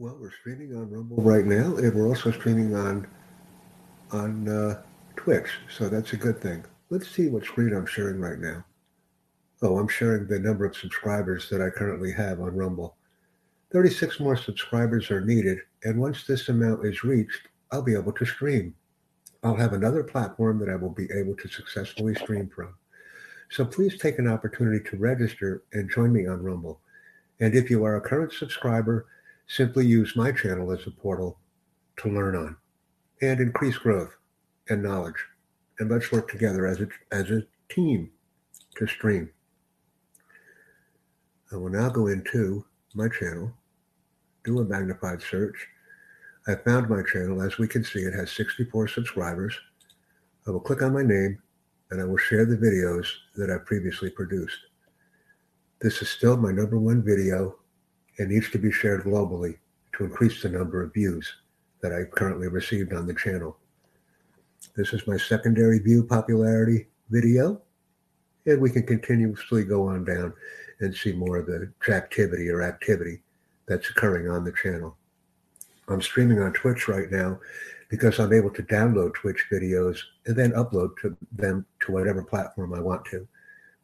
Well, we're streaming on Rumble right now, and we're also streaming on on uh, Twitch, so that's a good thing. Let's see what screen I'm sharing right now. Oh, I'm sharing the number of subscribers that I currently have on Rumble. 36 more subscribers are needed, and once this amount is reached, I'll be able to stream. I'll have another platform that I will be able to successfully stream from. So please take an opportunity to register and join me on Rumble. And if you are a current subscriber, simply use my channel as a portal to learn on and increase growth and knowledge. And let's work together as a, as a team to stream. I will now go into my channel, do a magnified search. I found my channel. As we can see, it has 64 subscribers. I will click on my name and I will share the videos that I previously produced. This is still my number one video and needs to be shared globally to increase the number of views that I've currently received on the channel. This is my secondary view popularity video, and we can continuously go on down and see more of the activity or activity that's occurring on the channel. I'm streaming on Twitch right now because I'm able to download Twitch videos and then upload to them to whatever platform I want to.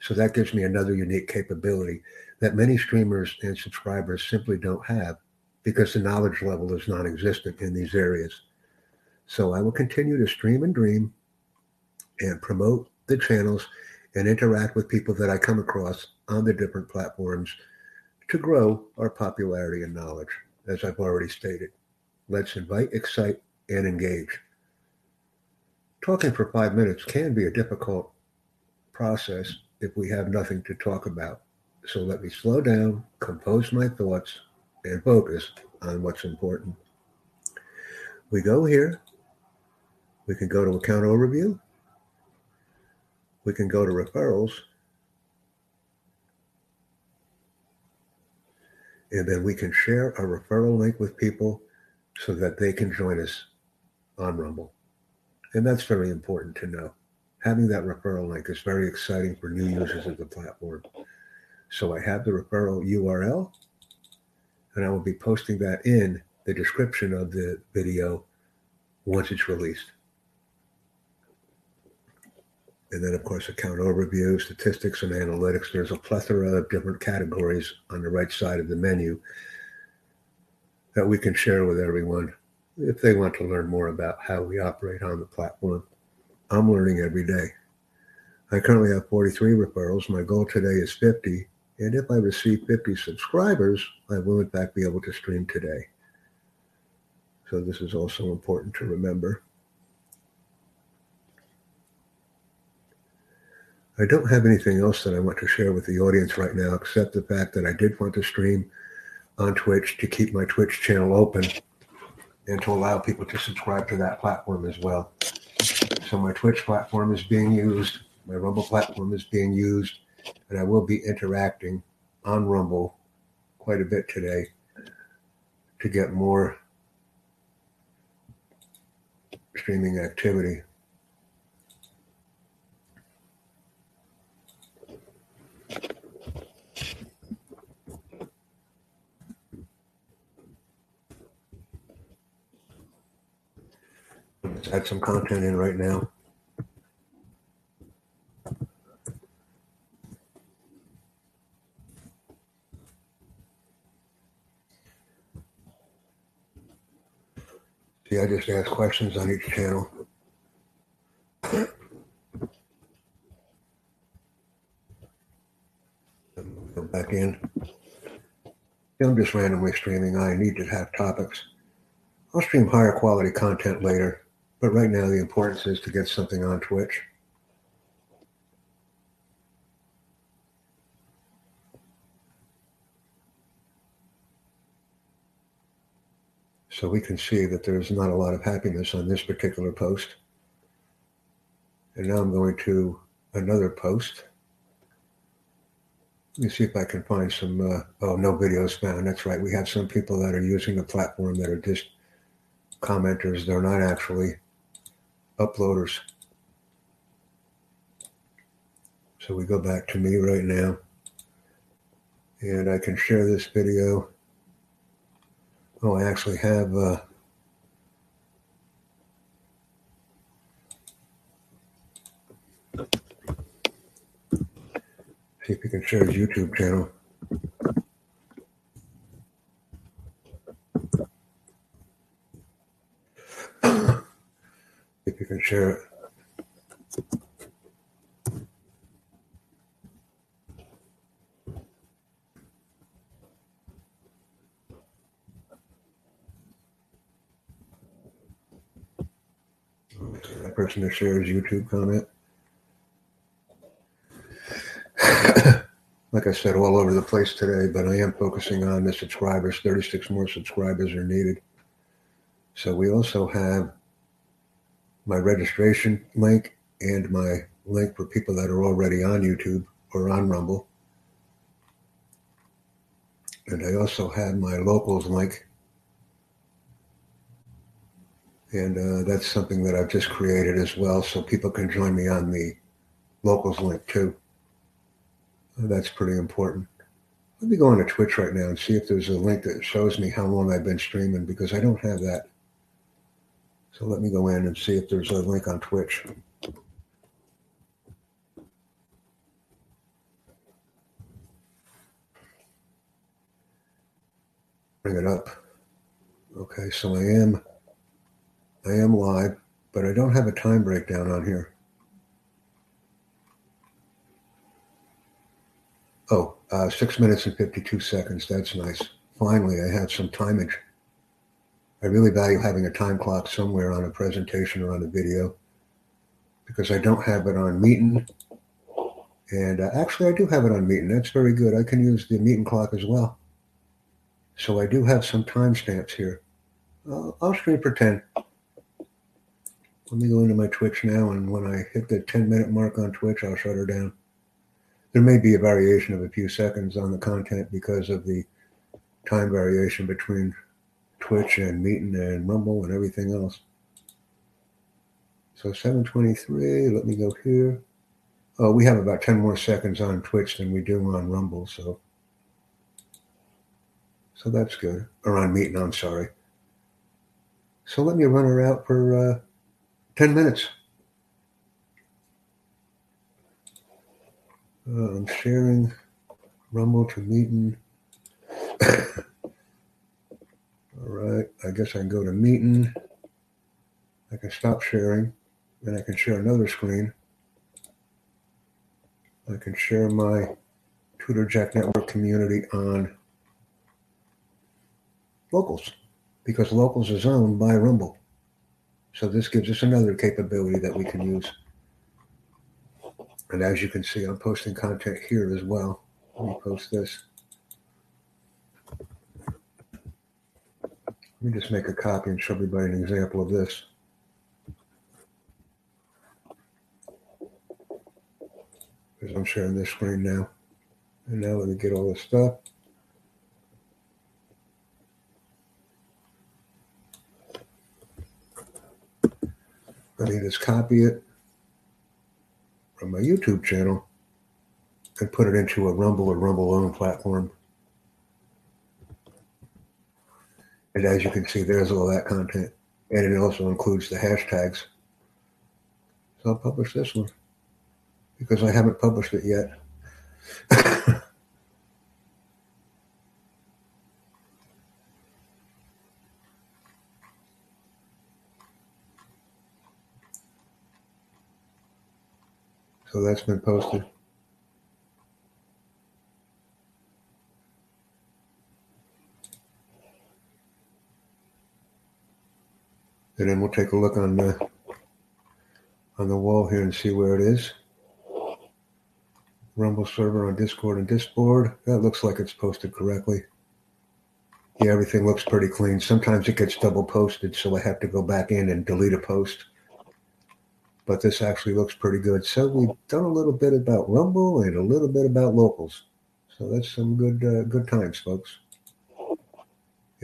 So that gives me another unique capability that many streamers and subscribers simply don't have because the knowledge level is non-existent in these areas. So I will continue to stream and dream and promote the channels and interact with people that I come across on the different platforms to grow our popularity and knowledge, as I've already stated. Let's invite, excite, and engage. Talking for five minutes can be a difficult process if we have nothing to talk about. So let me slow down, compose my thoughts, and focus on what's important. We go here. We can go to account overview. We can go to referrals. And then we can share a referral link with people so that they can join us on Rumble. And that's very important to know. Having that referral link is very exciting for new users of the platform. So I have the referral URL and I will be posting that in the description of the video once it's released. And then, of course, account overview, statistics, and analytics. There's a plethora of different categories on the right side of the menu that we can share with everyone if they want to learn more about how we operate on the platform. I'm learning every day. I currently have 43 referrals. My goal today is 50. And if I receive 50 subscribers, I will in fact be able to stream today. So this is also important to remember. I don't have anything else that I want to share with the audience right now, except the fact that I did want to stream on Twitch to keep my Twitch channel open and to allow people to subscribe to that platform as well. So my Twitch platform is being used, my Rumble platform is being used, and I will be interacting on Rumble quite a bit today to get more streaming activity. Let's add some content in right now. See, I just ask questions on each channel. Go back in. I'm just randomly streaming. I need to have topics. I'll stream higher quality content later, but right now the importance is to get something on Twitch. So we can see that there's not a lot of happiness on this particular post. And now I'm going to another post. Let me see if I can find some, uh, oh, no videos found. That's right. We have some people that are using the platform that are just commenters. They're not actually uploaders. So we go back to me right now. And I can share this video Oh, I actually have. Uh, see if you can share his YouTube channel. If you can share it. That person to share his YouTube comment. like I said, all over the place today, but I am focusing on the subscribers. 36 more subscribers are needed. So we also have my registration link and my link for people that are already on YouTube or on Rumble. And I also have my locals link. And uh, that's something that I've just created as well, so people can join me on the locals link too. That's pretty important. Let me go on to Twitch right now and see if there's a link that shows me how long I've been streaming because I don't have that. So let me go in and see if there's a link on Twitch. Bring it up. Okay, so I am I am live, but I don't have a time breakdown on here. Oh, uh, six minutes and 52 seconds. That's nice. Finally, I have some timage. I really value having a time clock somewhere on a presentation or on a video because I don't have it on Meetin. And uh, actually, I do have it on Meetin. That's very good. I can use the Meetin clock as well. So I do have some timestamps here. Uh, I'll screen pretend. Let me go into my Twitch now, and when I hit the 10 minute mark on Twitch, I'll shut her down there may be a variation of a few seconds on the content because of the time variation between Twitch and Meetin and Rumble and everything else. So 723, let me go here. Oh, we have about 10 more seconds on Twitch than we do on Rumble, so so that's good. Or on Meetin, I'm sorry. So let me run her out for uh, 10 minutes. Uh, I'm sharing Rumble to Meetin. I guess I can go to meeting. I can stop sharing. Then I can share another screen. I can share my Tutor Jack Network community on Locals because Locals is owned by Rumble. So this gives us another capability that we can use. And as you can see, I'm posting content here as well. Let me post this. Let me just make a copy and show everybody an example of this. Because I'm sharing this screen now. And now let me get all this stuff. Let me just copy it from my YouTube channel and put it into a Rumble or Rumble owned platform. And as you can see, there's all that content. And it also includes the hashtags. So I'll publish this one because I haven't published it yet. So that's been posted. And then we'll take a look on the on the wall here and see where it is. Rumble server on Discord and Discord. That looks like it's posted correctly. Yeah, everything looks pretty clean. Sometimes it gets double posted, so I have to go back in and delete a post but this actually looks pretty good. So we've done a little bit about Rumble and a little bit about locals. So that's some good uh, good times, folks.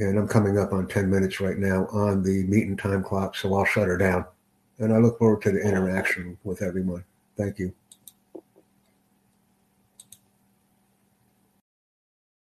And I'm coming up on 10 minutes right now on the Meetin time clock, so I'll shut her down. And I look forward to the interaction with everyone. Thank you.